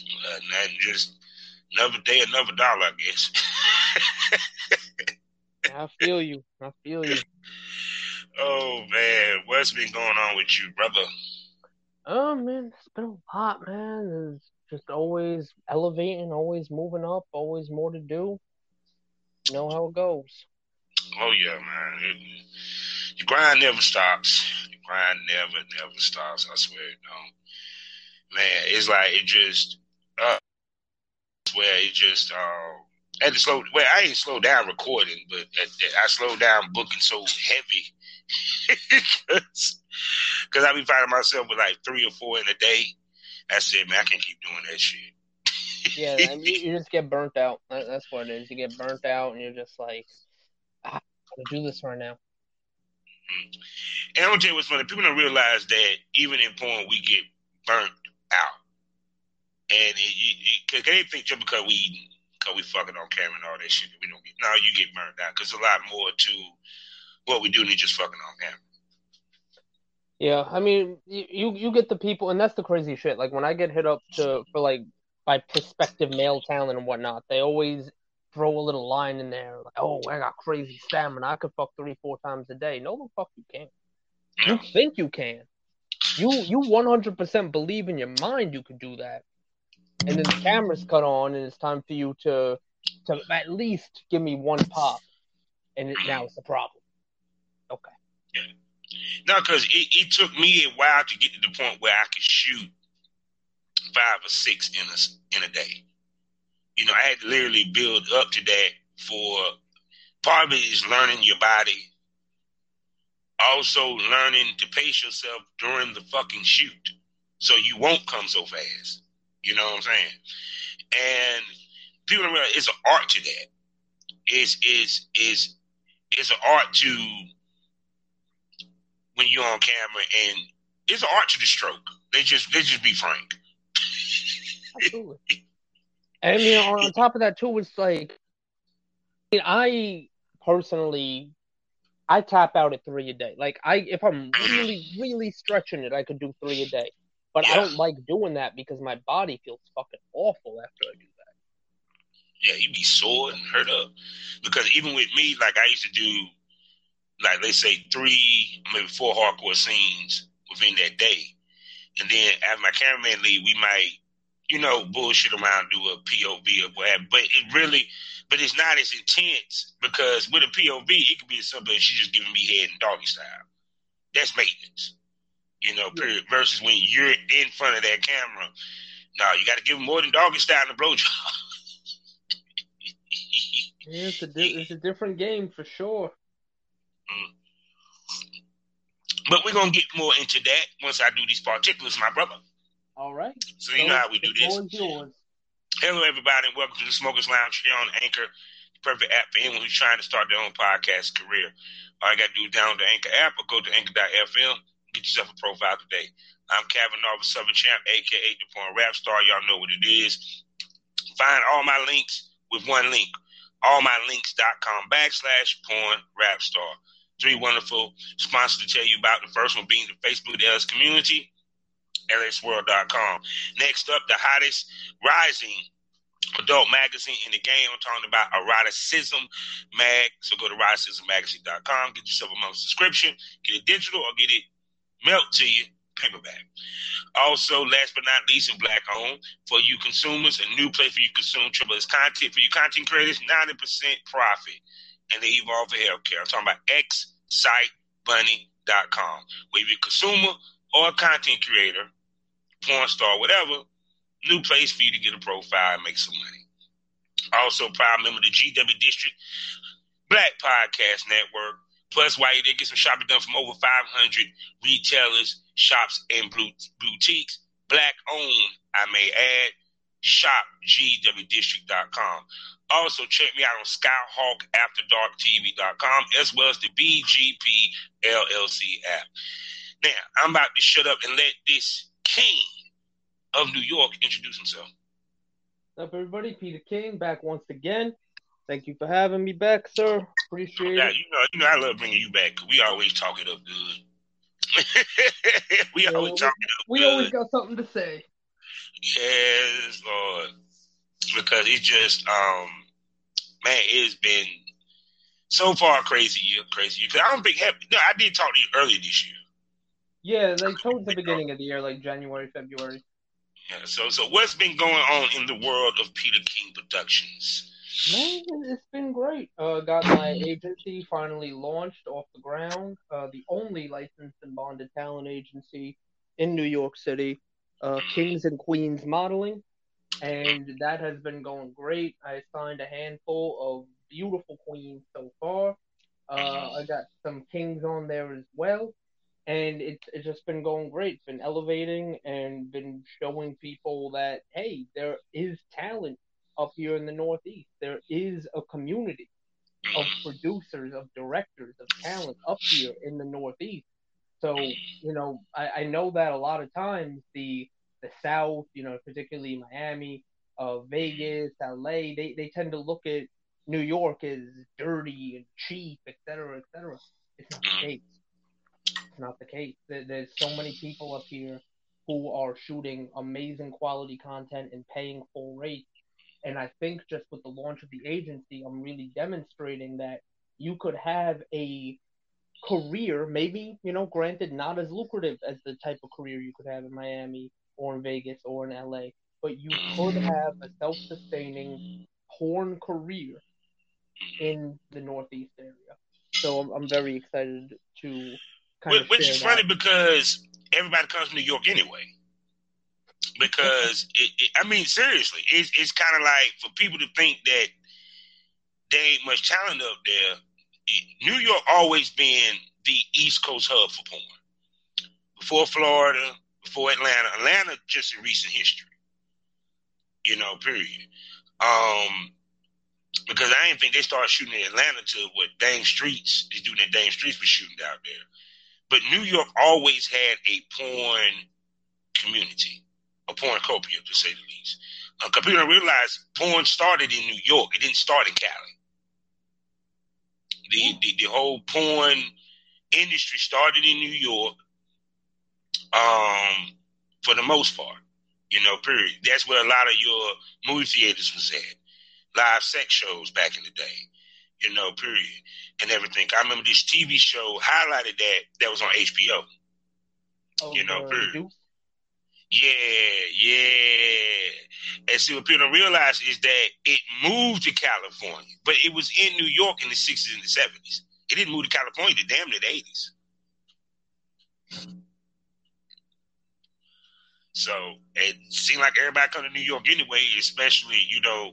Uh, nothing, just another day, another dollar, I guess. I feel you. I feel you. oh man, what's been going on with you, brother? Oh man, it's been a lot, man. It's just always elevating, always moving up, always more to do. You know how it goes. Oh yeah, man. It, your grind never stops. Your grind never, never stops. I swear it don't. Man, it's like it just uh where it just um had to slow well, I ain't slow down recording, but I slowed down booking so heavy because cause I be finding myself with like three or four in a day. I said, man, I can't keep doing that shit. yeah, I mean, you just get burnt out. That's what it is. You get burnt out, and you're just like, ah, I do this right now. And I'm gonna tell you what's funny. People don't realize that even in porn, we get burnt out. And because they think just because we because we fucking on camera and all that shit, we don't get. No, you get burned out because a lot more to what we do than just fucking on camera. Yeah, I mean, you you get the people, and that's the crazy shit. Like when I get hit up to for like by prospective male talent and whatnot, they always throw a little line in there, like, "Oh, I got crazy stamina. I could fuck three, four times a day." No, the fuck you can't. You think you can. You you one hundred percent believe in your mind you could do that, and then the camera's cut on, and it's time for you to to at least give me one pop, and it, now it's a problem. Okay. Yeah. No, because it, it took me a while to get to the point where I could shoot five or six in a in a day. You know, I had to literally build up to that for part of it is learning your body. Also learning to pace yourself during the fucking shoot. So you won't come so fast. You know what I'm saying? And people don't realize it's an art to that. It's it's it's it's an art to when you're on camera and it's an art to the stroke. They just they just be frank. Absolutely. And you know, on top of that too, it's like I, mean, I personally I tap out at three a day. Like I if I'm really, really stretching it, I could do three a day. But yeah. I don't like doing that because my body feels fucking awful after I do that. Yeah, you be sore and hurt up. Because even with me, like I used to do like let's say three, maybe four hardcore scenes within that day. And then after my cameraman leave, we might, you know, bullshit around, do a POV or whatever. But it really, but it's not as intense because with a POV, it could be something she's just giving me head and doggy style. That's maintenance, you know, period. Versus when you're in front of that camera, no, you got to give them more than doggy style and blowjob. yeah, it's a, di- it's a different game for sure. Mm. But we're gonna get more into that once I do these particulars, my brother. All right. So you so know how we do this. Hello, everybody, and welcome to the Smokers Lounge here on Anchor, the perfect app for anyone who's trying to start their own podcast career. All you got to do is download the Anchor app or go to Anchor.fm. Get yourself a profile today. I'm Kevin Nova Southern Champ, aka the Porn Rap Star. Y'all know what it is. Find all my links with one link. Allmylinks.com backslash porn rap star three wonderful sponsors to tell you about. The first one being the Facebook LS community, lsworld.com. Next up, the hottest rising adult magazine in the game. I'm talking about Eroticism Mag. So go to eroticismmagazine.com, get yourself a monthly subscription, get it digital or get it mailed to you paperback. Also, last but not least, in black owned for you consumers, a new place for you consume triple S content for you content creators, 90% profit and they evolve for healthcare. I'm talking about xsitebunny.com. Whether you're a consumer or a content creator, porn star, whatever, new place for you to get a profile and make some money. Also, proud member of the GW District Black Podcast Network. Plus, while you're there, get some shopping done from over 500 retailers, shops, and boutiques. Black owned, I may add. shopgwdistrict.com. Also, check me out on skyhawkafterdarktv.com as well as the BGP LLC app. Now, I'm about to shut up and let this king of New York introduce himself. What's up, everybody? Peter King back once again. Thank you for having me back, sir. Appreciate yeah, it. You know, you know, I love bringing you back because we always talk it up good. we always talk it up We good. always got something to say. Yes, Lord. Because it's just, um, man, it's been so far crazy year, crazy year. Because I don't think, no, I did talk to you earlier this year. Yeah, like towards the beginning of the year, like January, February. Yeah, so so what's been going on in the world of Peter King Productions? Man, it's been great. Uh, got my agency finally launched off the ground. Uh, the only licensed and bonded talent agency in New York City. Uh, Kings and Queens Modeling, and that has been going great. I signed a handful of beautiful queens so far. Uh, I got some kings on there as well, and it's it's just been going great. It's been elevating and been showing people that hey, there is talent up here in the Northeast. There is a community of producers, of directors, of talent up here in the Northeast. So, you know, I, I know that a lot of times the the South, you know, particularly Miami, uh, Vegas, LA, they, they tend to look at New York as dirty and cheap, et cetera, et cetera. It's not the case. It's not the case. There, there's so many people up here who are shooting amazing quality content and paying full rates. And I think just with the launch of the agency, I'm really demonstrating that you could have a career, maybe, you know, granted, not as lucrative as the type of career you could have in Miami or in Vegas or in LA, but you could have a self sustaining porn career in the Northeast area. So I'm, I'm very excited to kind of Which is funny that. because everybody comes from New York anyway. Because it, it, I mean, seriously, it's it's kind of like for people to think that there ain't much talent up there. New York always been the East Coast hub for porn. Before Florida, before Atlanta, Atlanta just in recent history. You know, period. Um, because I didn't think they started shooting in Atlanta till what Dame Streets is doing. That Dame Streets was shooting out there. But New York always had a porn community, a pornocopia to say the least. Uh, computer realized porn started in New York. It didn't start in Cali. The, the the whole porn industry started in New York. Um, for the most part, you know, period. That's where a lot of your movie theaters was at, live sex shows back in the day, you know, period, and everything. I remember this TV show highlighted that that was on HBO. Oh, you know, period. Yeah, yeah. And see what people don't realize is that it moved to California, but it was in New York in the sixties and the seventies. It didn't move to California to damn near the eighties. So it seemed like everybody come to New York anyway, especially, you know,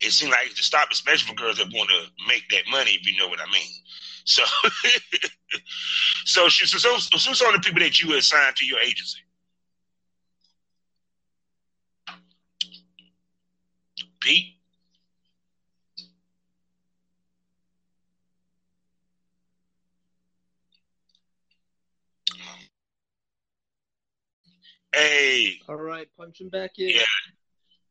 it seemed like to stop, especially for girls that want to make that money, if you know what I mean. So, so, so, so, so, so, some of the people that you assigned to your agency. Pete? Hey, All right, punching back in. Yeah.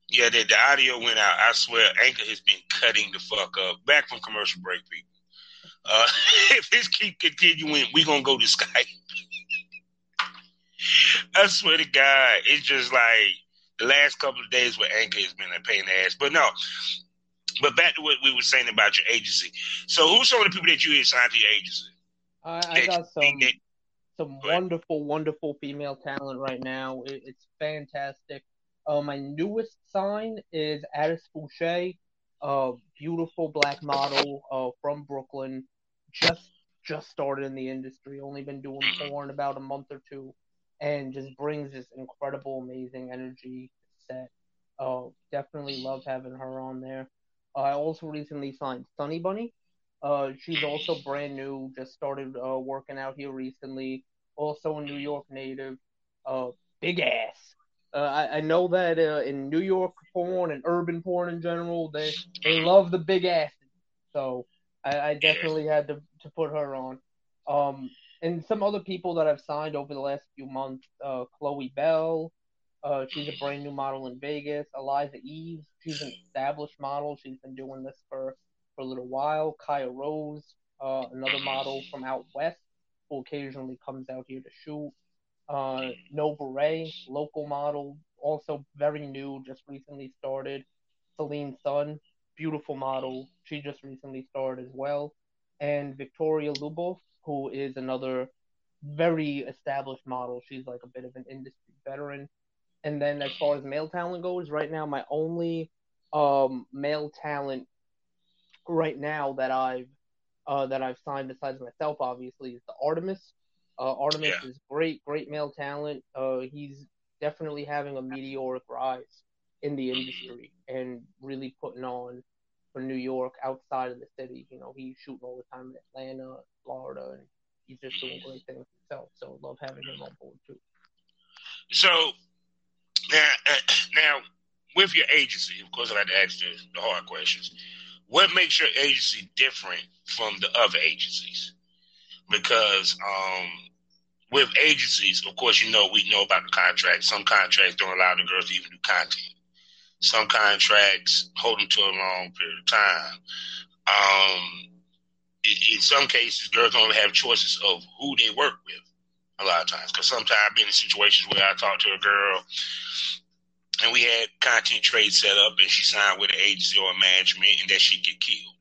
yeah, the, the audio went out. I swear, Anchor has been cutting the fuck up. Back from commercial break, people. Uh, if this keep continuing, we gonna go to Skype. I swear to God, it's just like the last couple of days where Anchor has been a pain in the ass. But no, but back to what we were saying about your agency. So, who's some of the people that you assigned to your agency? I, I got some That- some Go wonderful, wonderful female talent right now. It, it's fantastic. Uh, my newest sign is Addis Boucher, a beautiful black model uh, from Brooklyn. Just just started in the industry, only been doing porn about a month or two, and just brings this incredible, amazing energy set. Uh, definitely love having her on there. Uh, I also recently signed Sunny Bunny. Uh, she's also brand new, just started uh, working out here recently. Also a New York native, uh, big ass. Uh, I, I know that in New York porn and urban porn in general, they they love the big ass. So I, I definitely had to, to put her on. Um, and some other people that I've signed over the last few months, uh, Chloe Bell, uh, she's a brand new model in Vegas. Eliza Eves, she's an established model. She's been doing this for, for a little while. Kaya Rose, uh, another model from out west, who occasionally comes out here to shoot. Uh, Nova Ray, local model, also very new, just recently started. Celine Sun, beautiful model. She just recently started as well. And Victoria Lubov, who is another very established model. She's like a bit of an industry veteran. And then as far as male talent goes, right now my only um, male talent right now that I've uh, that I've signed besides myself obviously is the Artemis. Uh, Artemis yeah. is great, great male talent. Uh, he's definitely having a meteoric rise in the industry and really putting on New York outside of the city. You know, he's shooting all the time in Atlanta, Florida, and he's just doing great things himself. So love having him on board too. So now, uh, now with your agency, of course, I had to ask the, the hard questions. What makes your agency different from the other agencies? Because um, with agencies, of course, you know we know about the contracts. Some contracts don't allow the girls to even do content. Some contracts hold them to a long period of time. Um, in some cases, girls don't have choices of who they work with. A lot of times, because sometimes I've been in situations where I talk to a girl and we had content trade set up, and she signed with an agency or management, and that she get killed.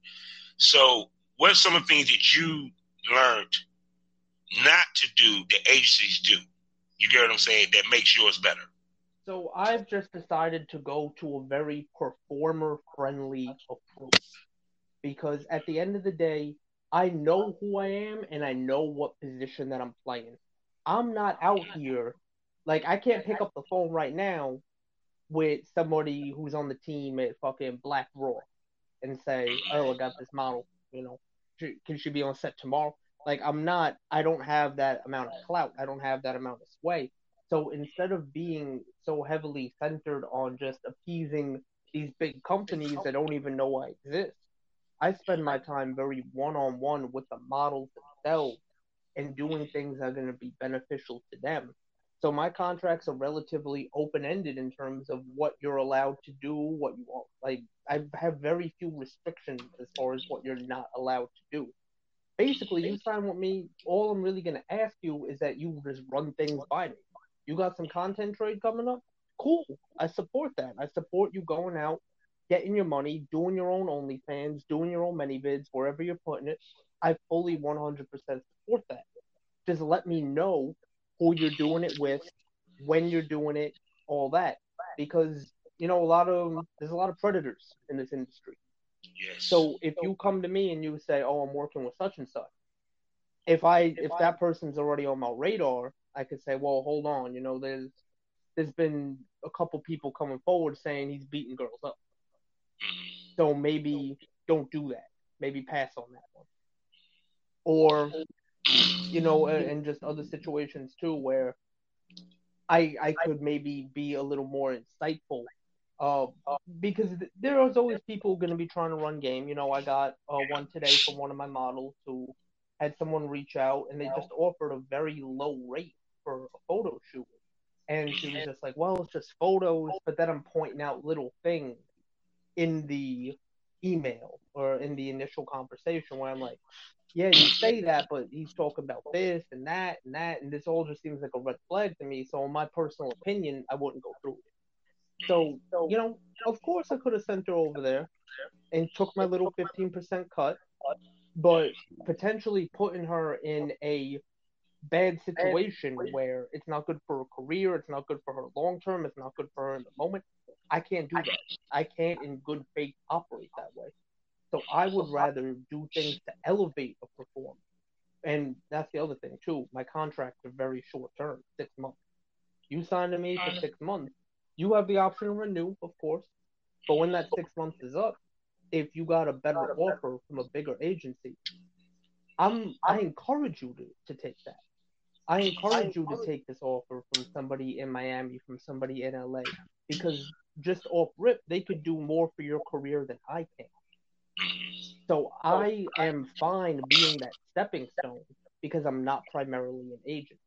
So, what are some of the things that you learned not to do that agencies do? You get what I'm saying? That makes yours better. So I've just decided to go to a very performer friendly approach because at the end of the day, I know who I am and I know what position that I'm playing. I'm not out here like I can't pick up the phone right now with somebody who's on the team at fucking Blacked Raw and say, "Oh, I got this model. You know, can she be on set tomorrow?" Like I'm not. I don't have that amount of clout. I don't have that amount of sway. So instead of being so heavily centered on just appeasing these big companies that don't even know I exist, I spend my time very one on one with the models themselves and doing things that are going to be beneficial to them. So my contracts are relatively open ended in terms of what you're allowed to do, what you want. Like I have very few restrictions as far as what you're not allowed to do. Basically, you sign with me. All I'm really gonna ask you is that you just run things by me. You got some content trade coming up? Cool. I support that. I support you going out, getting your money, doing your own OnlyFans, doing your own many ManyVids, wherever you're putting it. I fully 100% support that. Just let me know who you're doing it with, when you're doing it, all that. Because, you know, a lot of, there's a lot of predators in this industry. Yes. So if you come to me and you say, "Oh, I'm working with such and such," if I if that person's already on my radar, I could say, well, hold on, you know, there's there's been a couple people coming forward saying he's beating girls up. So maybe don't do that. Maybe pass on that one. Or, you know, and just other situations too where I I could maybe be a little more insightful. Uh, because there's always people going to be trying to run game. You know, I got uh, one today from one of my models who had someone reach out and they just offered a very low rate for a photo shoot. And she was just like, well, it's just photos. But then I'm pointing out little things in the email or in the initial conversation where I'm like, yeah, you say that, but he's talking about this and that and that. And this all just seems like a red flag to me. So, in my personal opinion, I wouldn't go through it. So, you know, of course, I could have sent her over there and took my little 15% cut, but potentially putting her in a bad situation where it's not good for her career, it's not good for her long term, it's not good for her in the moment. I can't do that. I can't, in good faith, operate that way. So I would rather do things to elevate a performer. And that's the other thing too. My contracts are very short term, six months. You signed to me for six months. You have the option to renew, of course. But when that six months is up, if you got a better offer from a bigger agency, I'm I encourage you to, to take that I encourage you to take this offer from somebody in Miami, from somebody in LA, because just off rip, they could do more for your career than I can. So oh, I am fine being that stepping stone because I'm not primarily an agent.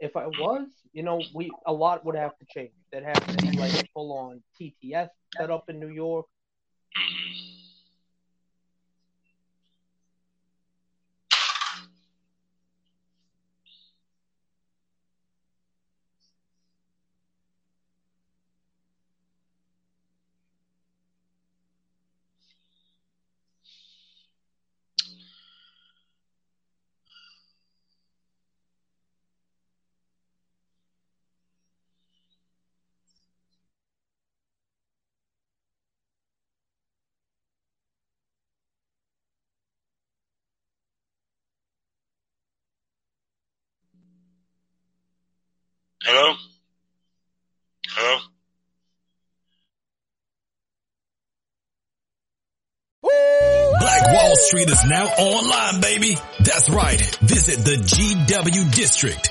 If I was, you know, we a lot would have to change. There'd have to be like a full on TTS set up in New York. Hello? Hello? Black Wall Street is now online, baby. That's right. Visit the GW District.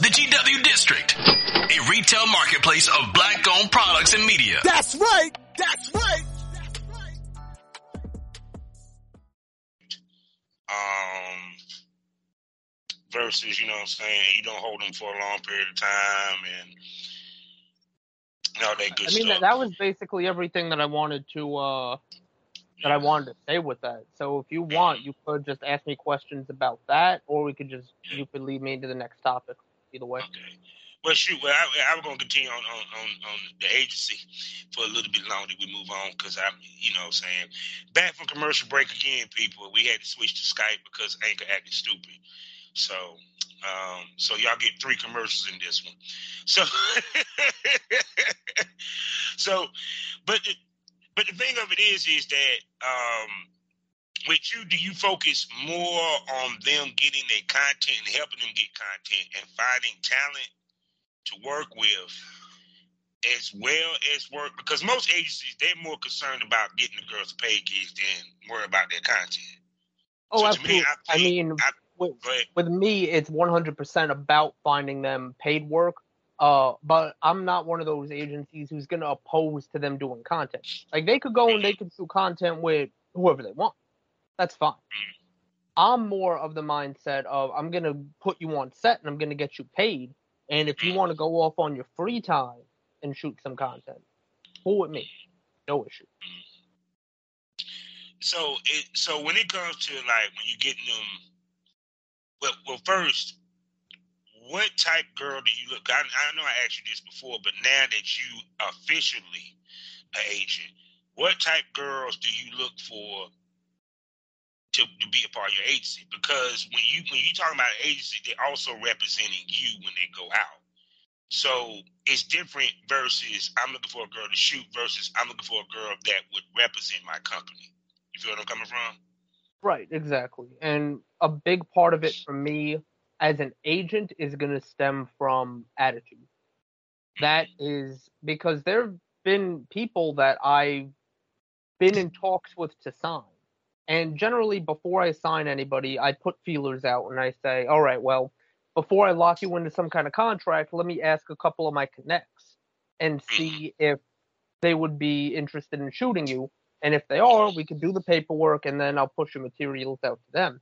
The GW District, a retail marketplace of black owned products and media. That's right. That's right. Um, versus, you know what I'm saying, you don't hold them for a long period of time and all that good I mean, stuff. that, that was basically everything that I wanted to uh that I wanted to say with that. So if you want, you could just ask me questions about that, or we could just you could lead me into the next topic. Either way. Okay. Well, shoot. Well, I, I was gonna continue on, on on on the agency for a little bit longer. We move on because I'm, you know, what I'm saying back from commercial break again. People, we had to switch to Skype because Anchor acted stupid. So, um, so y'all get three commercials in this one. So, so, but but the thing of it is, is that um, with you, do you focus more on them getting their content and helping them get content and finding talent to work with as well as work? Because most agencies, they're more concerned about getting the girls to pay gigs than worry about their content. Oh, So to absolutely. me, I I mean, I- with, with me, it's 100% about finding them paid work. Uh, but I'm not one of those agencies who's gonna oppose to them doing content. Like they could go and they could do content with whoever they want. That's fine. I'm more of the mindset of I'm gonna put you on set and I'm gonna get you paid. And if you want to go off on your free time and shoot some content, cool with me. No issue. so it so when it comes to like when you're getting them, well, well, first, what type girl do you look? I, I know I asked you this before, but now that you officially an agent, what type girls do you look for to, to be a part of your agency? Because when you when you talking about an agency, they're also representing you when they go out. So it's different versus I'm looking for a girl to shoot versus I'm looking for a girl that would represent my company. You feel what I'm coming from? Right, exactly. And a big part of it for me as an agent is going to stem from attitude. That is because there have been people that I've been in talks with to sign. And generally, before I sign anybody, I put feelers out and I say, all right, well, before I lock you into some kind of contract, let me ask a couple of my connects and see if they would be interested in shooting you. And if they are, we can do the paperwork and then I'll push your materials out to them.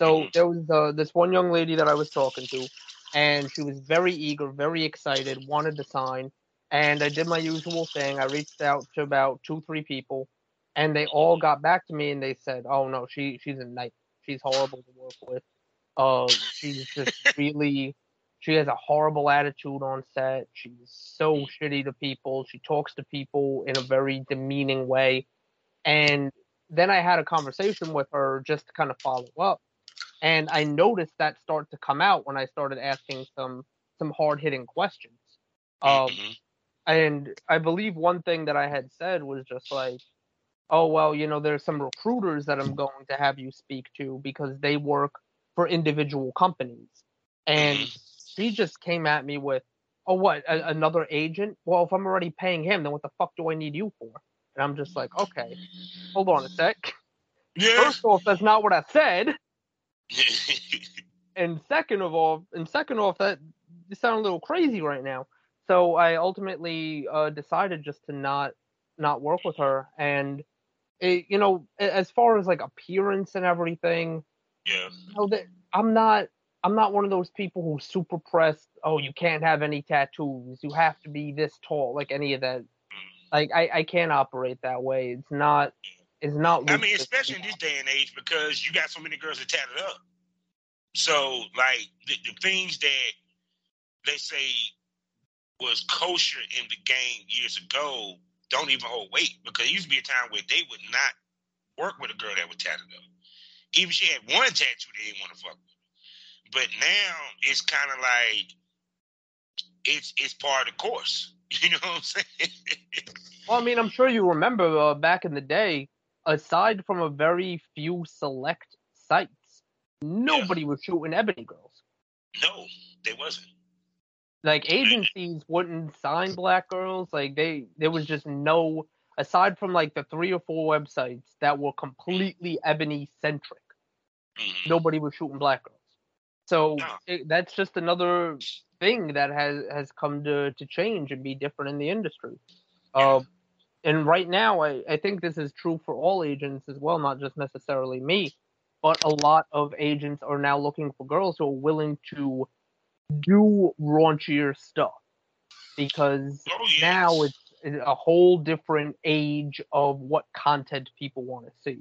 So there was uh, this one young lady that I was talking to, and she was very eager, very excited, wanted to sign. And I did my usual thing. I reached out to about two, three people, and they all got back to me and they said, "Oh no, she she's a night. She's horrible to work with. Uh, she's just really." She has a horrible attitude on set. She's so shitty to people. She talks to people in a very demeaning way. And then I had a conversation with her just to kind of follow up. And I noticed that start to come out when I started asking some some hard hitting questions. Um, mm-hmm. and I believe one thing that I had said was just like, oh well, you know, there's some recruiters that I'm going to have you speak to because they work for individual companies, and mm-hmm. she just came at me with, oh what, a- another agent? Well, if I'm already paying him, then what the fuck do I need you for? And I'm just like, okay, hold on a sec. Yeah. First off, that's not what I said. and second of all, and second off, that you sound a little crazy right now. So I ultimately uh, decided just to not not work with her, and it, you know, as far as like appearance and everything, yeah, you know, that I'm not I'm not one of those people who super pressed. Oh, you can't have any tattoos. You have to be this tall. Like any of that. Mm. Like I, I can't operate that way. It's not. It's not. I mean, especially in this day and age, because you got so many girls that tatted up. So, like the, the things that they say was kosher in the game years ago don't even hold weight because it used to be a time where they would not work with a girl that was tatted up. Even if she had one tattoo, they didn't want to fuck with. Her. But now it's kind of like it's it's part of the course. You know what I'm saying? well, I mean, I'm sure you remember uh, back in the day, aside from a very few select sites, nobody yeah. was shooting ebony girls. No, they wasn't. Like agencies wouldn't sign black girls. Like they, there was just no aside from like the three or four websites that were completely ebony centric. Mm-hmm. Nobody was shooting black girls. So it, that's just another thing that has has come to to change and be different in the industry. Uh, and right now, I, I think this is true for all agents as well, not just necessarily me, but a lot of agents are now looking for girls who are willing to do raunchier stuff because oh, yes. now it's a whole different age of what content people want to see.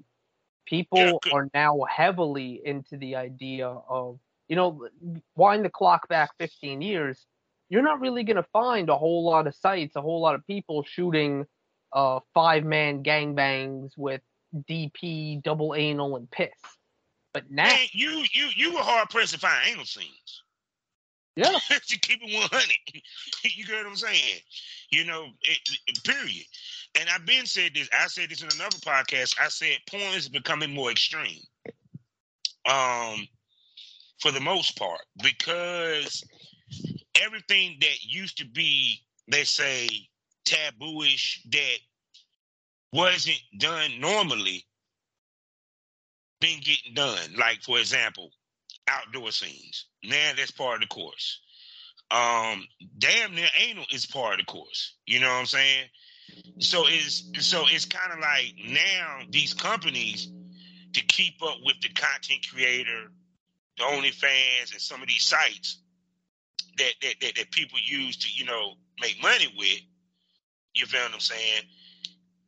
People yeah, are now heavily into the idea of, you know, wind the clock back 15 years, you're not really going to find a whole lot of sites, a whole lot of people shooting uh, five man gangbangs with DP, double anal, and piss. But now. Man, you, you, you were hard pressed to find anal scenes. Yeah. to keep it 100. you get what I'm saying? You know, it, it, period. And I've been said this. I said this in another podcast. I said porn is becoming more extreme. Um, for the most part, because everything that used to be, they say, tabooish that wasn't done normally, been getting done. Like, for example, outdoor scenes. Now that's part of the course. Um, damn near anal is part of the course. You know what I'm saying? So it's so it's kind of like now these companies to keep up with the content creator, the OnlyFans, and some of these sites that that, that, that people use to you know make money with. You feel what I'm saying?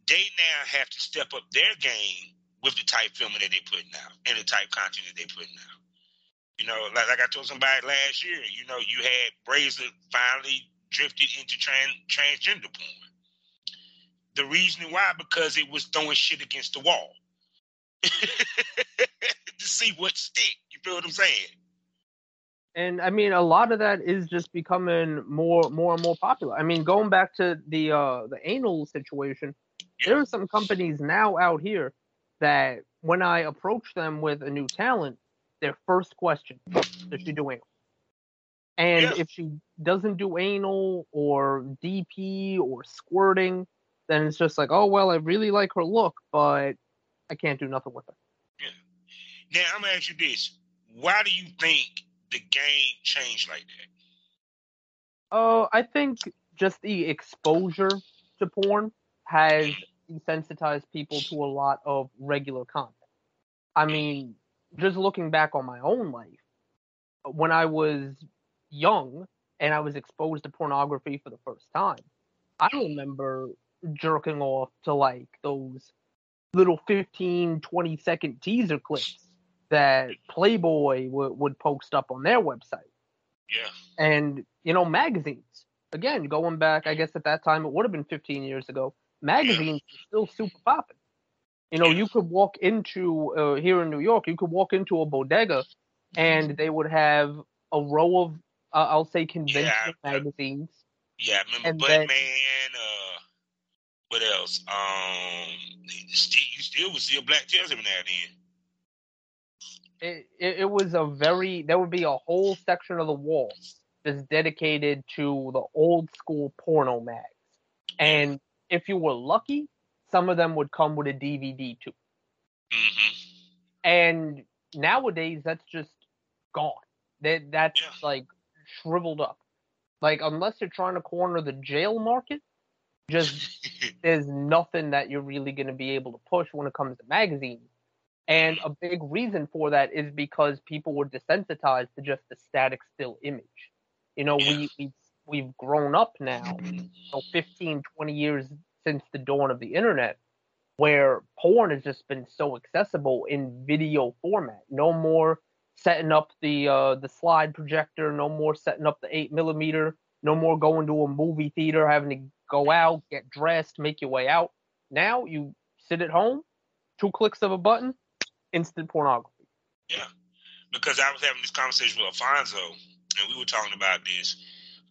They now have to step up their game with the type filming that they're putting out and the type content that they're putting out. You know, like, like I told somebody last year, you know, you had Brazzers finally drifted into trans, transgender porn. The reason why, because it was throwing shit against the wall to see what stick. You feel what I'm saying? And I mean, a lot of that is just becoming more, more and more popular. I mean, going back to the uh, the anal situation, yeah. there are some companies now out here that when I approach them with a new talent, their first question does she do anal. And yeah. if she doesn't do anal or dp or squirting then it's just like oh well i really like her look but i can't do nothing with her. Yeah. now i'm gonna ask you this. Why do you think the game changed like that? Uh i think just the exposure to porn has desensitized people to a lot of regular content. I mean just looking back on my own life, when I was young and I was exposed to pornography for the first time, I remember jerking off to like those little 15, 20 second teaser clips that Playboy w- would post up on their website. Yeah. And, you know, magazines. Again, going back, I guess at that time it would have been 15 years ago. Magazines yeah. still super popping. You know, you could walk into uh, here in New York, you could walk into a bodega, and they would have a row of, uh, I'll say, conventional yeah. magazines, Yeah, I remember and Buttman. Uh, what else? Um, you still would see a black now and then. It, it, it was a very there would be a whole section of the wall that's dedicated to the old school porno mags, and if you were lucky, some of them would come with a DVD too. Mm-hmm. And nowadays, that's just gone. That that's yeah. like shriveled up. Like unless you're trying to corner the jail market, just there's nothing that you're really going to be able to push when it comes to magazines. And a big reason for that is because people were desensitized to just the static still image. You know, we, we we've grown up now, so 15, 20 years since the dawn of the internet, where porn has just been so accessible in video format. No more setting up the uh, the slide projector, no more setting up the eight millimeter, no more going to a movie theater, having to go out, get dressed, make your way out. Now you sit at home, two clicks of a button, instant pornography. Yeah, because I was having this conversation with Alfonso, and we were talking about this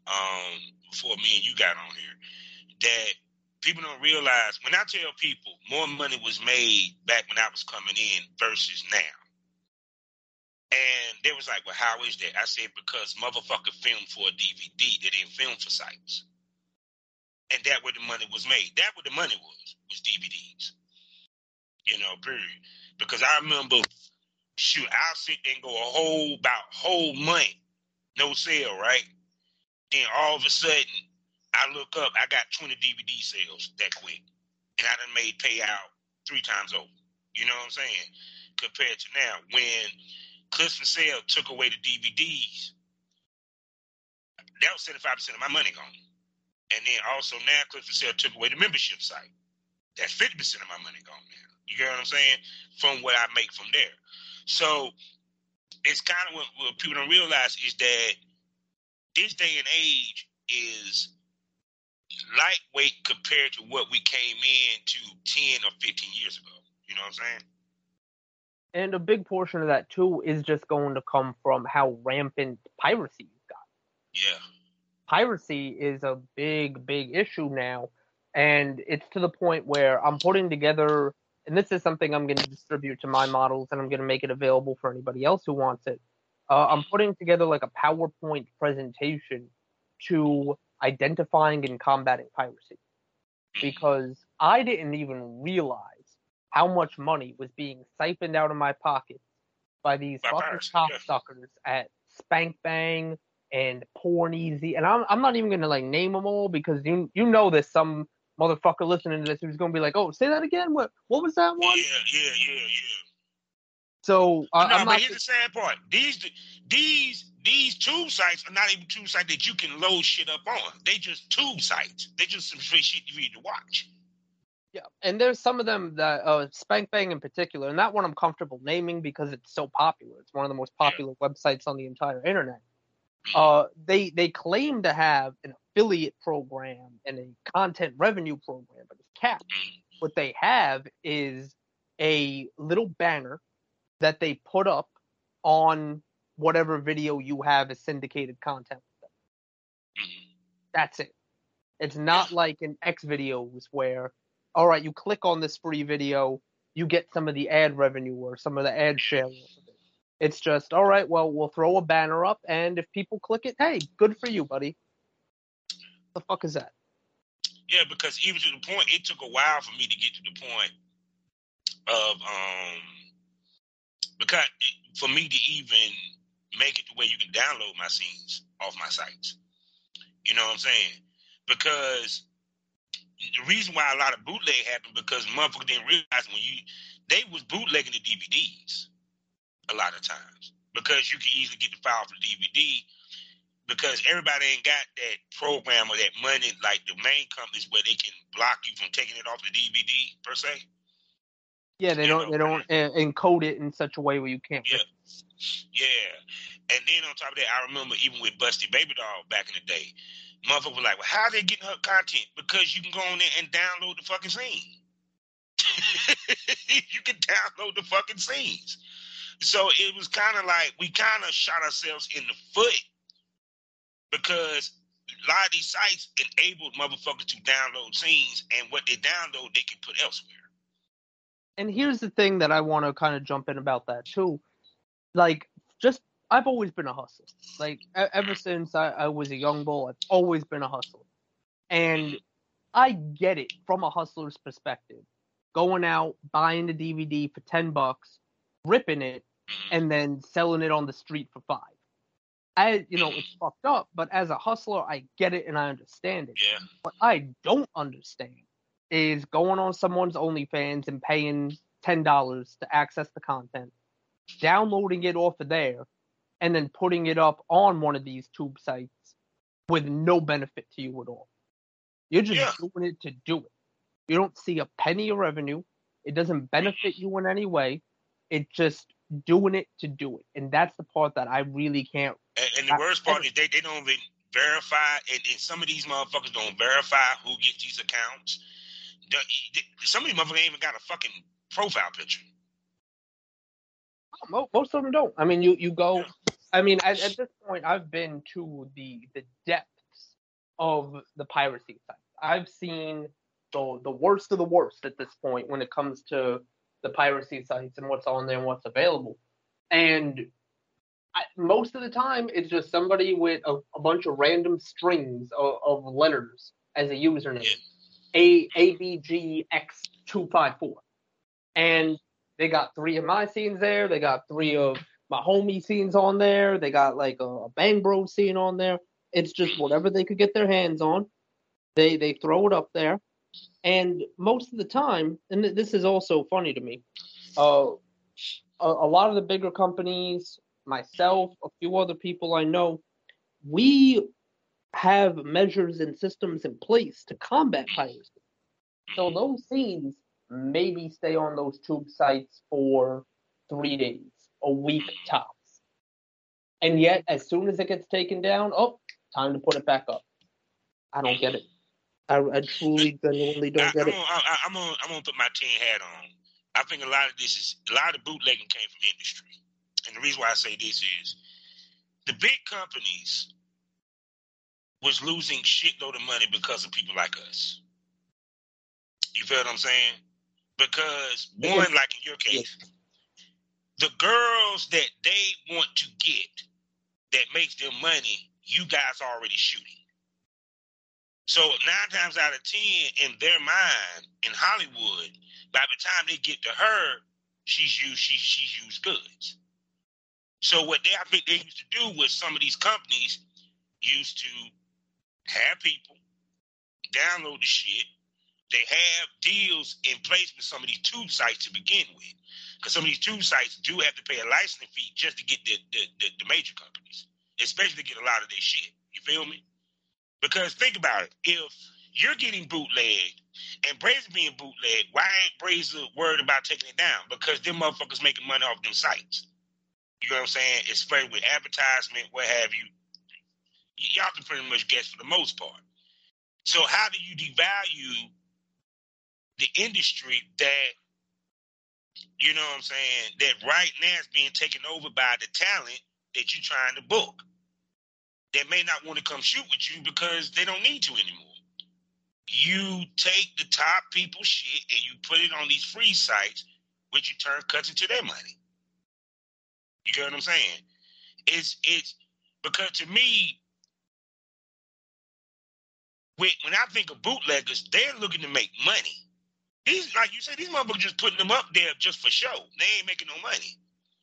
um, before me and you got on here. That people don't realize when I tell people more money was made back when I was coming in versus now. And they was like, well, how is that? I said, because motherfucker filmed for a DVD. They didn't film for sites. And that where the money was made. That where the money was, was DVDs. You know, period. Because I remember, shoot, I'll sit there and go a whole, about whole month, no sale, right? Then all of a sudden, I look up, I got 20 DVD sales that quick. And I done made payout three times over. You know what I'm saying? Compared to now, when Clips4Sale took away the DVDs, that was 75% of my money gone. And then also now Clips4Sale took away the membership site. That's 50% of my money gone now. You get what I'm saying? From what I make from there. So it's kind of what, what people don't realize is that this day and age is lightweight compared to what we came in to 10 or 15 years ago. You know what I'm saying? And a big portion of that too is just going to come from how rampant piracy you've got. Yeah. Piracy is a big, big issue now. And it's to the point where I'm putting together, and this is something I'm going to distribute to my models and I'm going to make it available for anybody else who wants it. Uh, I'm putting together like a PowerPoint presentation to identifying and combating piracy because I didn't even realize how much money was being siphoned out of my pocket by these by fucking cocksuckers at Spank Bang and Porn Easy, and I'm I'm not even gonna like name them all because you you know there's some motherfucker listening to this who's gonna be like, oh, say that again. What what was that one? Yeah, yeah, yeah, yeah. So uh, no, I'm but here's the sad part. These these these tube sites are not even tube sites that you can load shit up on. They just tube sites. They just some free shit you need to watch. Yeah, and there's some of them that uh, Spank Bang in particular, and that one I'm comfortable naming because it's so popular. It's one of the most popular yeah. websites on the entire internet. Uh, they they claim to have an affiliate program and a content revenue program, but it's capped. Mm-hmm. What they have is a little banner that they put up on whatever video you have as syndicated content. That's it. It's not like in X videos where, all right, you click on this free video, you get some of the ad revenue or some of the ad share. It's just, all right, well, we'll throw a banner up, and if people click it, hey, good for you, buddy. The fuck is that? Yeah, because even to the point, it took a while for me to get to the point of um because for me to even make it to where you can download my scenes off my sites. You know what I'm saying? Because the reason why a lot of bootleg happened because motherfuckers didn't realize when you they was bootlegging the DVDs a lot of times because you can easily get the file for the DVD because everybody ain't got that program or that money like the main companies where they can block you from taking it off the DVD per se. Yeah, they don't. Know, they don't encode it in such a way where you can't. Yeah, yeah. And then on top of that, I remember even with Busty Baby Doll back in the day, motherfucker was like, "Well, how are they getting her content? Because you can go on there and download the fucking scene. you can download the fucking scenes." So it was kind of like we kind of shot ourselves in the foot because a lot of these sites enabled motherfuckers to download scenes, and what they download, they can put elsewhere. And here's the thing that I want to kind of jump in about that too. Like, just I've always been a hustler. Like ever since I, I was a young bull, I've always been a hustler. And I get it from a hustler's perspective. Going out, buying the DVD for ten bucks, ripping it, Mm-hmm. and then selling it on the street for five. I, you know, it's fucked up, but as a hustler, I get it and I understand it. Yeah. What I don't understand is going on someone's OnlyFans and paying ten dollars to access the content, downloading it off of there, and then putting it up on one of these tube sites with no benefit to you at all. You're just Yeah. doing it to do it. You don't see a penny of revenue. It doesn't benefit you in any way. It's just doing it to do it. And that's the part that I really can't And, and the I- worst part is they, they don't even verify, and, and some of these motherfuckers don't verify who gets these accounts. Some of these motherfuckers ain't even got a fucking profile picture. Most of them don't. I mean, you you go. Yeah. I mean, at, at this point, I've been to the the depths of the piracy site. I've seen the the worst of the worst at this point when it comes to the piracy sites and what's on there and what's available. And I, most of the time, it's just somebody with a, a bunch of random strings of, of letters as a username. A ABGX two five four, and they got three of my scenes there. They got three of my homie scenes on there. They got like a, a Bang Bro scene on there. It's just whatever they could get their hands on. They they throw it up there, and most of the time, and th- this is also funny to me. Uh, a, a lot of the bigger companies, myself, a few other people I know, we have measures and systems in place to combat piracy. So those scenes maybe stay on those tube sites for three days, a week tops. And yet, as soon as it gets taken down, oh, time to put it back up. I don't get it. I, I truly, genuinely don't I'm get it. gonna, I, I'm gonna, I'm gonna put my tin hat on. I think a lot of this is a lot of bootlegging came from industry, and the reason why I say this is the big companies was losing shitload of money because of people like us. You feel what I'm saying? Because one, like in your case, the girls that they want to get that makes them money, you guys are already shooting. So nine times out of ten, in their mind, in Hollywood, by the time they get to her, she's used she, she's used goods. So what they I think they used to do was some of these companies used to have people download the shit. They have deals in place with some of these tube sites to begin with, because some of these tube sites do have to pay a licensing fee just to get the the, the, the major companies, especially to get a lot of their shit. You feel me? Because think about it. If you're getting bootlegged and Brazer being bootlegged, why ain't Brazer worried about taking it down? Because them motherfuckers making money off them sites. You know what I'm saying? It's spread with advertisement, what have you. Y'all can pretty much guess for the most part. So how do you devalue the industry that you know what I'm saying, that right now is being taken over by the talent that you're trying to book? that may not want to come shoot with you because they don't need to anymore. You take the top people shit and you put it on these free sites, which you turn cuts into their money. You get what I'm saying? It's it's because to me, when when I think of bootleggers, they're looking to make money. These, like you said, these motherfuckers just putting them up there just for show. They ain't making no money.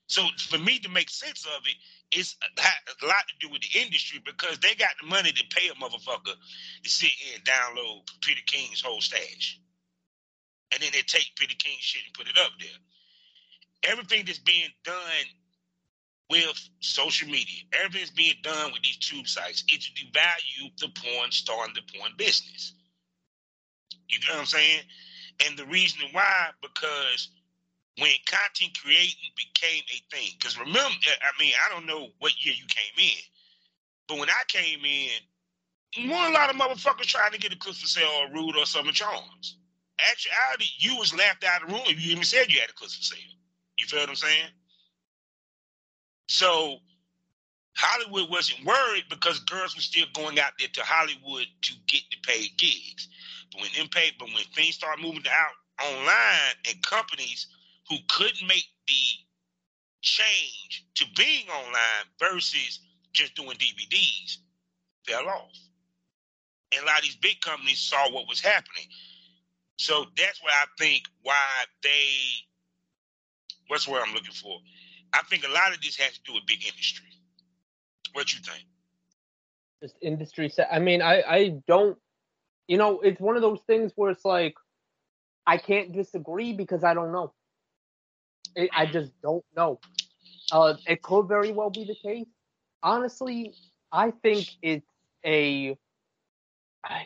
So for me to make sense of it, it's a lot to do with the industry because they got the money to pay a motherfucker to sit here and download Peter King's whole stash. And then they take Peter King's shit and put it up there. Everything that's being done with social media, Everything's being done with these tube sites is to devalue the porn star and the porn business. You know what I'm saying? And the reason why, because when content creating became a thing. Because remember, I mean, I don't know what year you came in, but when I came in, one lot of motherfuckers trying to get a clip for sale or rude or summer charms. Actually, you was laughed out of the room if you even said you had a clip for sale. You feel what I'm saying? So Hollywood wasn't worried because girls were still going out there to Hollywood to get the paid gigs. But when them paid, but when things started moving out online and companies who couldn't make the change to being online versus just doing DVDs fell off. And a lot of these big companies saw what was happening. So that's what I think why they what's what I'm looking for. I think a lot of this has to do with big industry. What you think? Just industry set. I mean, I I don't. You know, it's one of those things where it's like I can't disagree because I don't know. It, I just don't know. Uh, it could very well be the case. Honestly, I think it's a.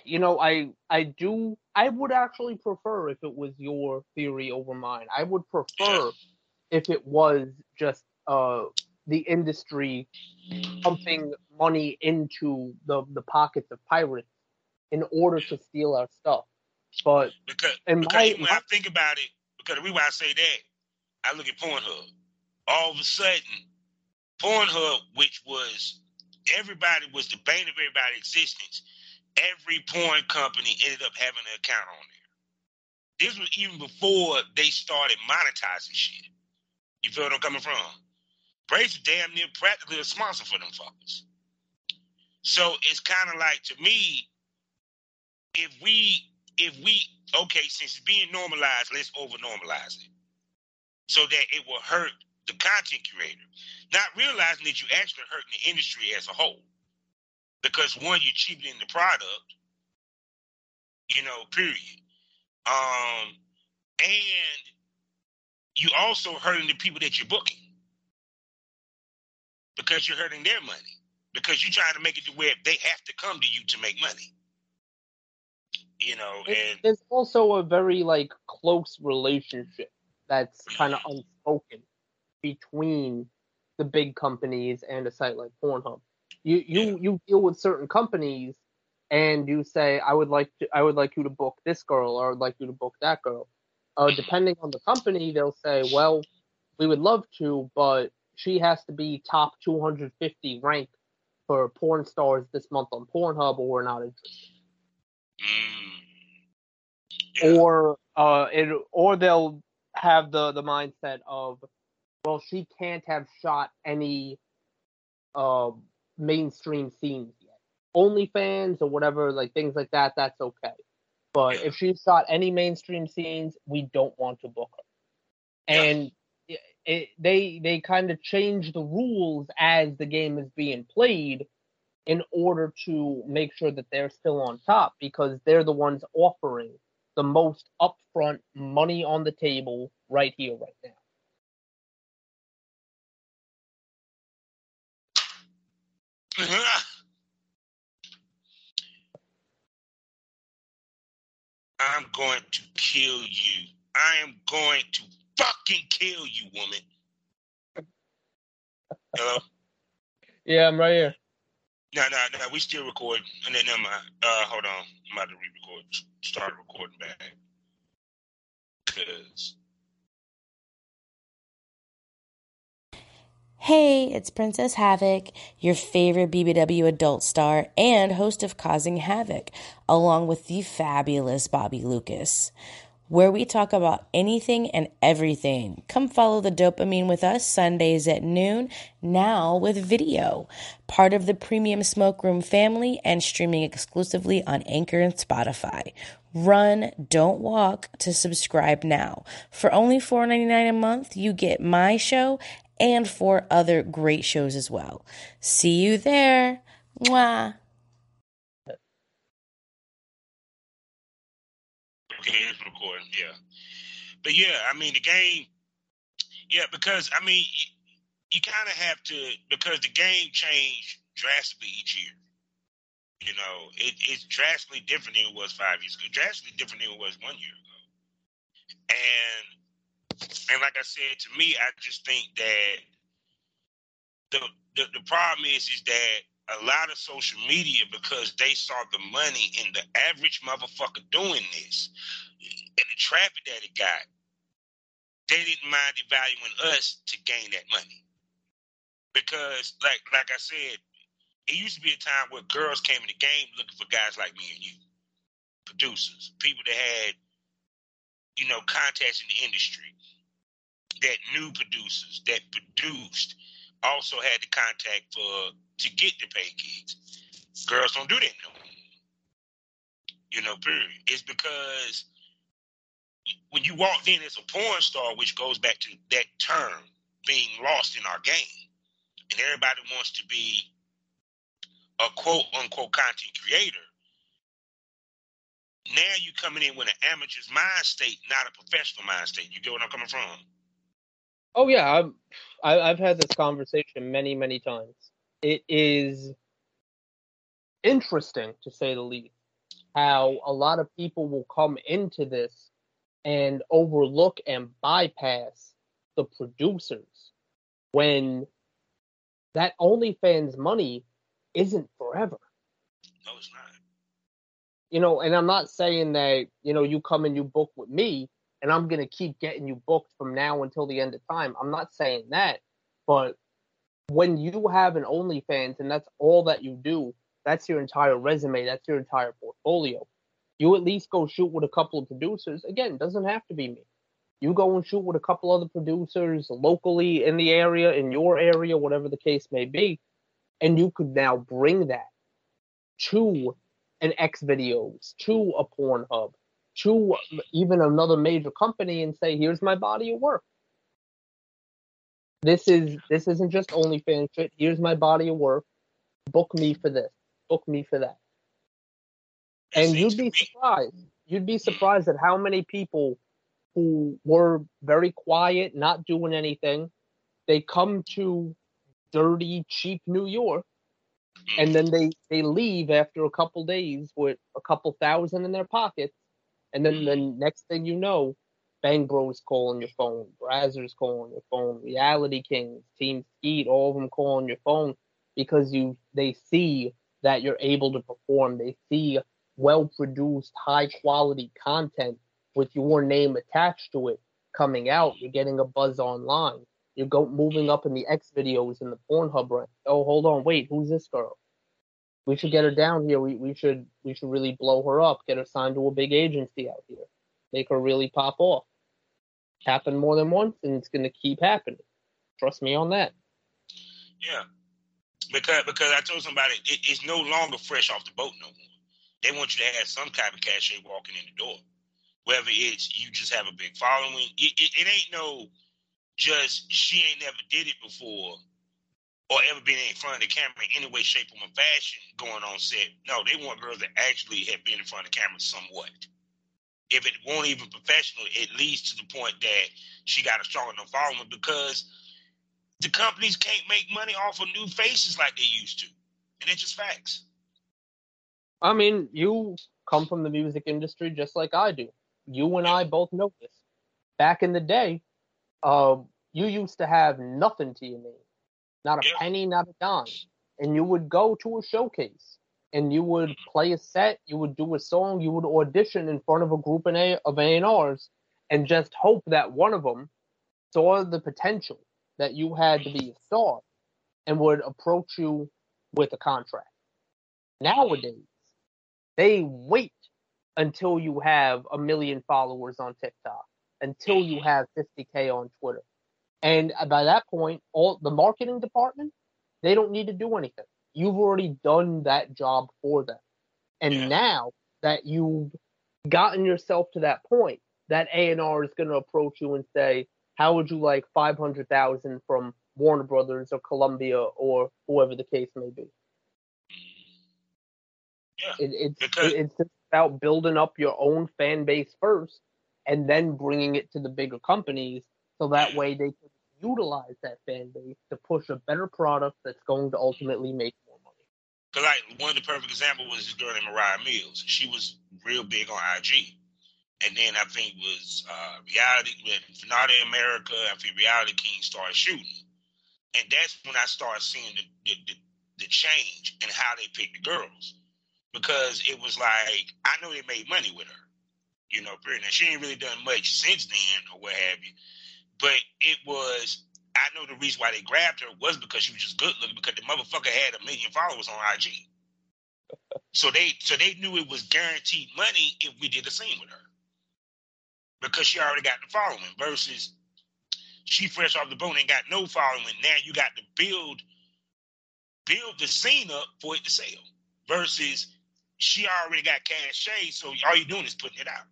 You know, I I do. I would actually prefer if it was your theory over mine. I would prefer if it was just uh the industry pumping money into the the pockets of pirates in order to steal our stuff. But because, because my, when I think about it, because the reason why I say that, I look at Pornhub. All of a sudden, Pornhub, which was everybody was the bane of everybody's existence, every porn company ended up having an account on there. This was even before they started monetizing shit. You feel what I'm coming from? Brazzers damn near practically a sponsor for them fuckers. So it's kind of like to me, if we if we okay, since it's being normalized, let's over normalize it. So that it will hurt the content creator. Not realizing that you actually hurting the industry as a whole. Because one, you're cheapening the product, you know, period. Um, and you also hurting the people that you're booking because you're hurting their money because you're trying to make it to where they have to come to you to make money. You know, and there's also a very like close relationship that's mm-hmm. kind of unspoken between the big companies and a site like Pornhub. You you yeah. you deal with certain companies and you say I would like to I would like you to book this girl or I would like you to book that girl. Uh, depending on the company, they'll say, well, we would love to, but she has to be top 250 ranked for porn stars this month on Pornhub, or we're not interested. Mm. Or uh, it, or they'll have the the mindset of, well, she can't have shot any uh, mainstream scenes yet. OnlyFans or whatever, like things like that, that's okay. But if she shot any mainstream scenes, we don't want to book her. And it, they they kind of change the rules as the game is being played in order to make sure that they're still on top because they're the ones offering the most upfront money on the table right here right now. I'm going to kill you. I am going to fucking kill you, woman. Hello? Yeah, I'm right here. No, no, no, we still recording. And then, never mind. Uh, hold on. I'm about to re-record. Start recording back. Because... Hey, it's Princess Havoc, your favorite BBW adult star and host of Causing Havoc, along with the fabulous Bobby Lucas where we talk about anything and everything. Come follow the dopamine with us Sundays at noon, now with video. Part of the Premium Smoke Room family and streaming exclusively on Anchor and Spotify. Run, don't walk to subscribe now. For only $4.99 a month, you get my show and for other great shows as well. See you there. Mwah. Okay, it's recording. Yeah, but yeah, I mean the game. Yeah, because I mean you, you kind of have to because the game changed drastically each year. You know, it, it's drastically different than it was five years ago. Drastically different than it was one year ago. And and like I said, to me, I just think that the the, the problem is is that a lot of social media because they saw the money in the average motherfucker doing this and the traffic that it got. They didn't mind devaluing us to gain that money. because like like I said, it used to be a time where girls came in the game looking for guys like me and you, producers, people that had, you know, contacts in the industry, that knew producers, that produced, also had the contact for to get the pay gigs. Girls don't do that no more. You know, period. It's because when you walked in as a porn star, which goes back to that term being lost in our game, and everybody wants to be a quote unquote content creator. Now you coming in with an amateur's mind state, not a professional mind state. You get what I'm coming from? Oh yeah, I've I, I've had this conversation many many times. It is interesting to say the least how a lot of people will come into this and overlook and bypass the producers when that OnlyFans money isn't forever. No, it's not. You know, and I'm not saying that, you know, you come and you book with me and I'm going to keep getting you booked from now until the end of time. I'm not saying that. But when you have an OnlyFans and that's all that you do, that's your entire resume, that's your entire portfolio. You at least go shoot with a couple of producers. Again, doesn't have to be me. You go and shoot with a couple other producers locally in the area, in your area, whatever the case may be and you could now bring that to an X videos, to a Pornhub, to even another major company and say, here's my body of work. This is this isn't just OnlyFans shit. Here's my body of work. Book me for this. Book me for that. And you'd be surprised. You'd be surprised at how many people who were very quiet, not doing anything, they come to dirty, cheap New York, Mm. and then they they leave after a couple days with a couple thousand in their pockets, and then the mm. next thing you know, Bang Bros calling your phone, Brazzers calling your phone, Reality Kings, Team Skeet, all of them calling your phone because you they see that you're able to perform. They see well produced, high quality content with your name attached to it coming out. You're getting a buzz online. You're go moving up in the X videos in the Pornhub rank. Oh, hold on, wait, who's this girl? We should get her down here. We we should we should really blow her up. Get her signed to a big agency out here. Make her really pop off. Happened more than once, and it's gonna keep happening. Trust me on that. Yeah, because because I told somebody it, it's no longer fresh off the boat no more. They want you to have some kind of cachet walking in the door. Whether it's you just have a big following, it, it, it ain't no just she ain't never did it before or ever been in front of the camera in any way, shape, or fashion going on set. No, they want girls that actually have been in front of the camera somewhat. If it won't even professional, it leads to the point that she got a strong enough following because the companies can't make money off of new faces like they used to. And it's just facts. I mean, you come from the music industry just like I do. You and I both know this. Back in the day, uh, you used to have nothing to your name, not a penny, not a dime, and you would go to a showcase and you would play a set, you would do a song, you would audition in front of a group of A&Rs and just hope that one of them saw the potential that you had to be a star and would approach you with a contract. Nowadays, they wait until you have a million followers on TikTok until you have 50k on Twitter. And uh, by that point, all the marketing department, they don't need to do anything. You've already done that job for them. And yeah. now that you've gotten yourself to that point, that A&R is going to approach you and say, "How would you like 500,000 from Warner Brothers or Columbia or whoever the case may be?" Yeah, it, it's because... it's just about building up your own fan base first and then bringing it to the bigger companies so that way they can utilize that fan base to push a better product that's going to ultimately make more money. Because like one of the perfect examples was this girl named Mariah Mills. She was real big on IG. And then I think was uh, reality when Finale America, I think Reality King started shooting. And that's when I started seeing the, the, the, the change in how they picked the girls. Because it was like I know they made money with her you know, period. She ain't really done much since then or what have you. But it was I know the reason why they grabbed her was because she was just good looking because the motherfucker had a million followers on IG. so they so they knew it was guaranteed money if we did a scene with her. Because she already got the following versus she fresh off the boat and got no following. Now you got to build build the scene up for it to sell. Versus she already got cachet, so all you're doing is putting it out.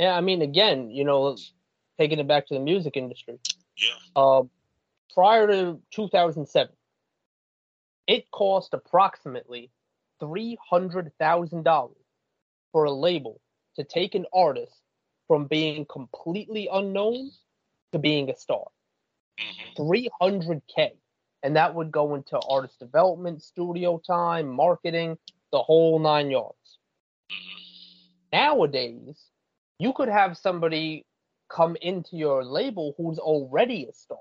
Yeah, I mean, again, you know, taking it back to the music industry. Yeah. Uh, prior to 2007, it cost approximately three hundred thousand dollars for a label to take an artist from being completely unknown to being a star. Mm-hmm. 300k and that would go into artist development studio time marketing the whole nine yards nowadays you could have somebody come into your label who's already a star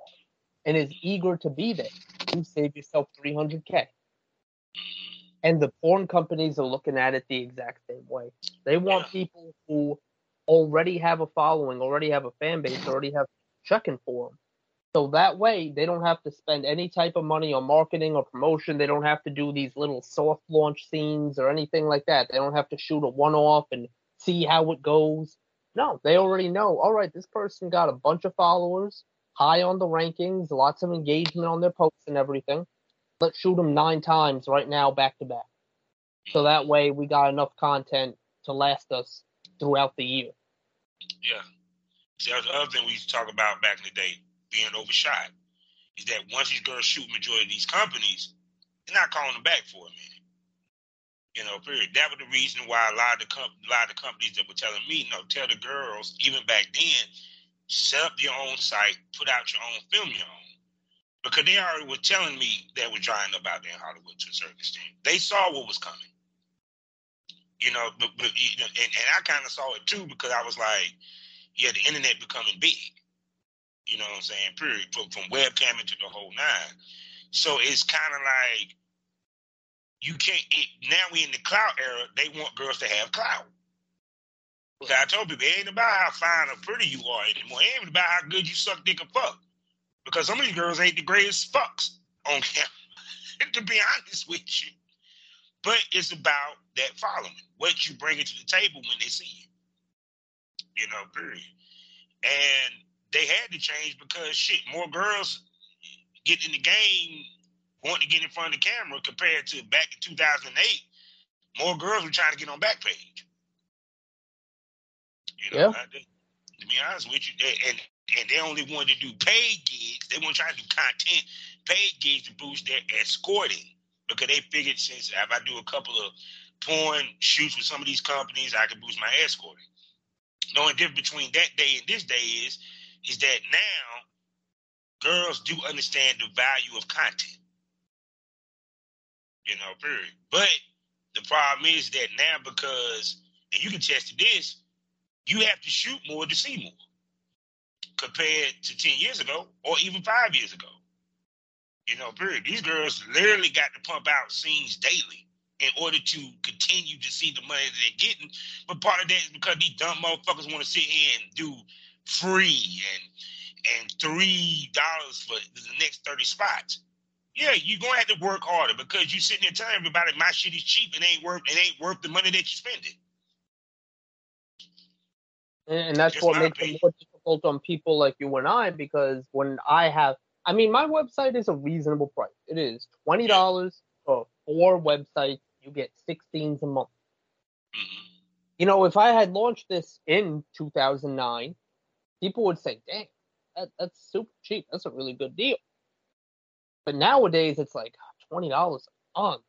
and is eager to be there. You save yourself 300k and the porn companies are looking at it the exact same way. They want Yeah. people who already have a following already have a fan base already have checking for them so that way they don't have to spend any type of money on marketing or promotion. They don't have to do these little soft launch scenes or anything like that. They don't have to shoot a one off and see how it goes no they already know all right this person got a bunch of followers high on the rankings lots of engagement on their posts and everything let's shoot them nine times right now back to back so that way we got enough content to last us throughout the year Yeah. See, that's the other thing we used to talk about back in the day, being overshot, is that once these girls shoot majority of these companies, they're not calling them back for a minute. You know, period. That was the reason why a lot of the com- a lot of the companies that were telling me, no, tell the girls, even back then, set up your own site, put out your own, film your own. Because they already were telling me they were drying up out there in Hollywood to a certain extent. They saw what was coming. You know, but, but you know, and, and I kind of saw it too because I was like, yeah, the internet becoming big. You know what I'm saying? Period. From, from webcamming to the whole nine. So it's kind of like you can't. It, now we in the clout era. They want girls to have clout. I told people it ain't about how fine or pretty you are anymore. It ain't about how good you suck dick or fuck. Because some of these girls ain't the greatest fucks on camera. to be honest with you. But it's about that following, what you bring it to the table when they see you. You know, period. And they had to change because shit, more girls get in the game, want to get in front of the camera compared to back in 2008. More girls were trying to get on Backpage. You know, Yeah. Think- to be honest with you, they, and and they only wanted to do paid gigs. They weren't trying to do content, paid gigs to boost their escorting because they figured since if I do a couple of porn shoots with some of these companies, I can boost my escorting. The only difference between that day and this day is, is that now girls do understand the value of content. You know, period. But the problem is that now because, and you can test this, you have to shoot more to see more compared to 10 years ago or even five years ago. You know, period. These girls literally got to pump out scenes daily in order to continue to see the money that they're getting. But part of that is because these dumb motherfuckers want to sit here and do free and and three dollars for the next 30 spots. Yeah, you're gonna have to work harder because you're sitting there telling everybody my shit is cheap and ain't worth it ain't worth the money that you spending. And that's what makes it more difficult on people like you and I because when I have, I mean, my website is a reasonable price. It is twenty dollars for four websites. You get sixteens a month. Mhm. You know, if I had launched this in 2009, people would say, "Dang, that, that's super cheap. That's a really good deal." But nowadays, it's like twenty dollars a month.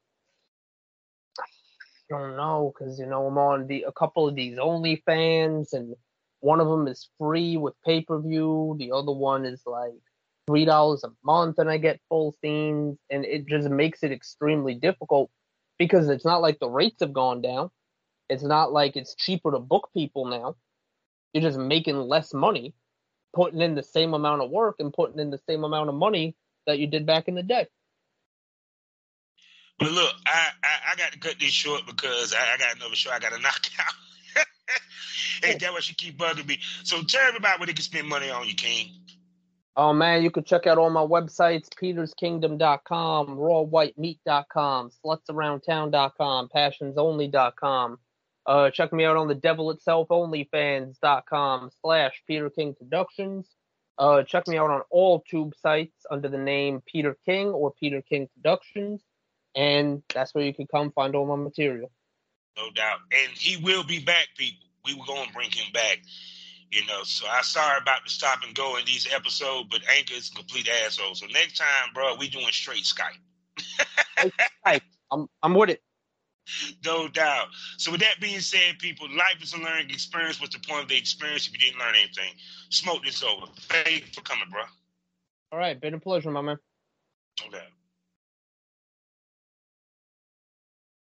I don't know because you know I'm on the a couple of these OnlyFans, and one of them is free with pay per view. The other one is like three dollars a month, and I get full scenes, and it just makes it extremely difficult because it's not like the rates have gone down. It's not like it's cheaper to book people now. You're just making less money, putting in the same amount of work and putting in the same amount of money that you did back in the day. But look, I, I, I got to cut this short because I, I got another show I got to knock out. and that why she keep bugging me. So tell everybody where they can spend money on you, King. Oh man, you can check out all my websites, peterskingdom.com, rawwhitemeat.com, slutsaroundtown.com, passionsonly.com. Uh, check me out on the devil itself onlyfans.com slash Peter King Productions. Uh, check me out on all tube sites under the name Peter King or Peter King Productions. And that's where you can come find all my material. No doubt. And he will be back, people. We were going to bring him back. You know, so I'm sorry about the stop and go in these episodes, but Anchor is a complete asshole. So next time, bro, we doing straight Skype. Skype. I'm I'm with it. No doubt. So with that being said, people, life is a learning experience. What's the point of the experience if you didn't learn anything? Smoke this over. Thank you for coming, bro. All right, been a pleasure, my man. No doubt.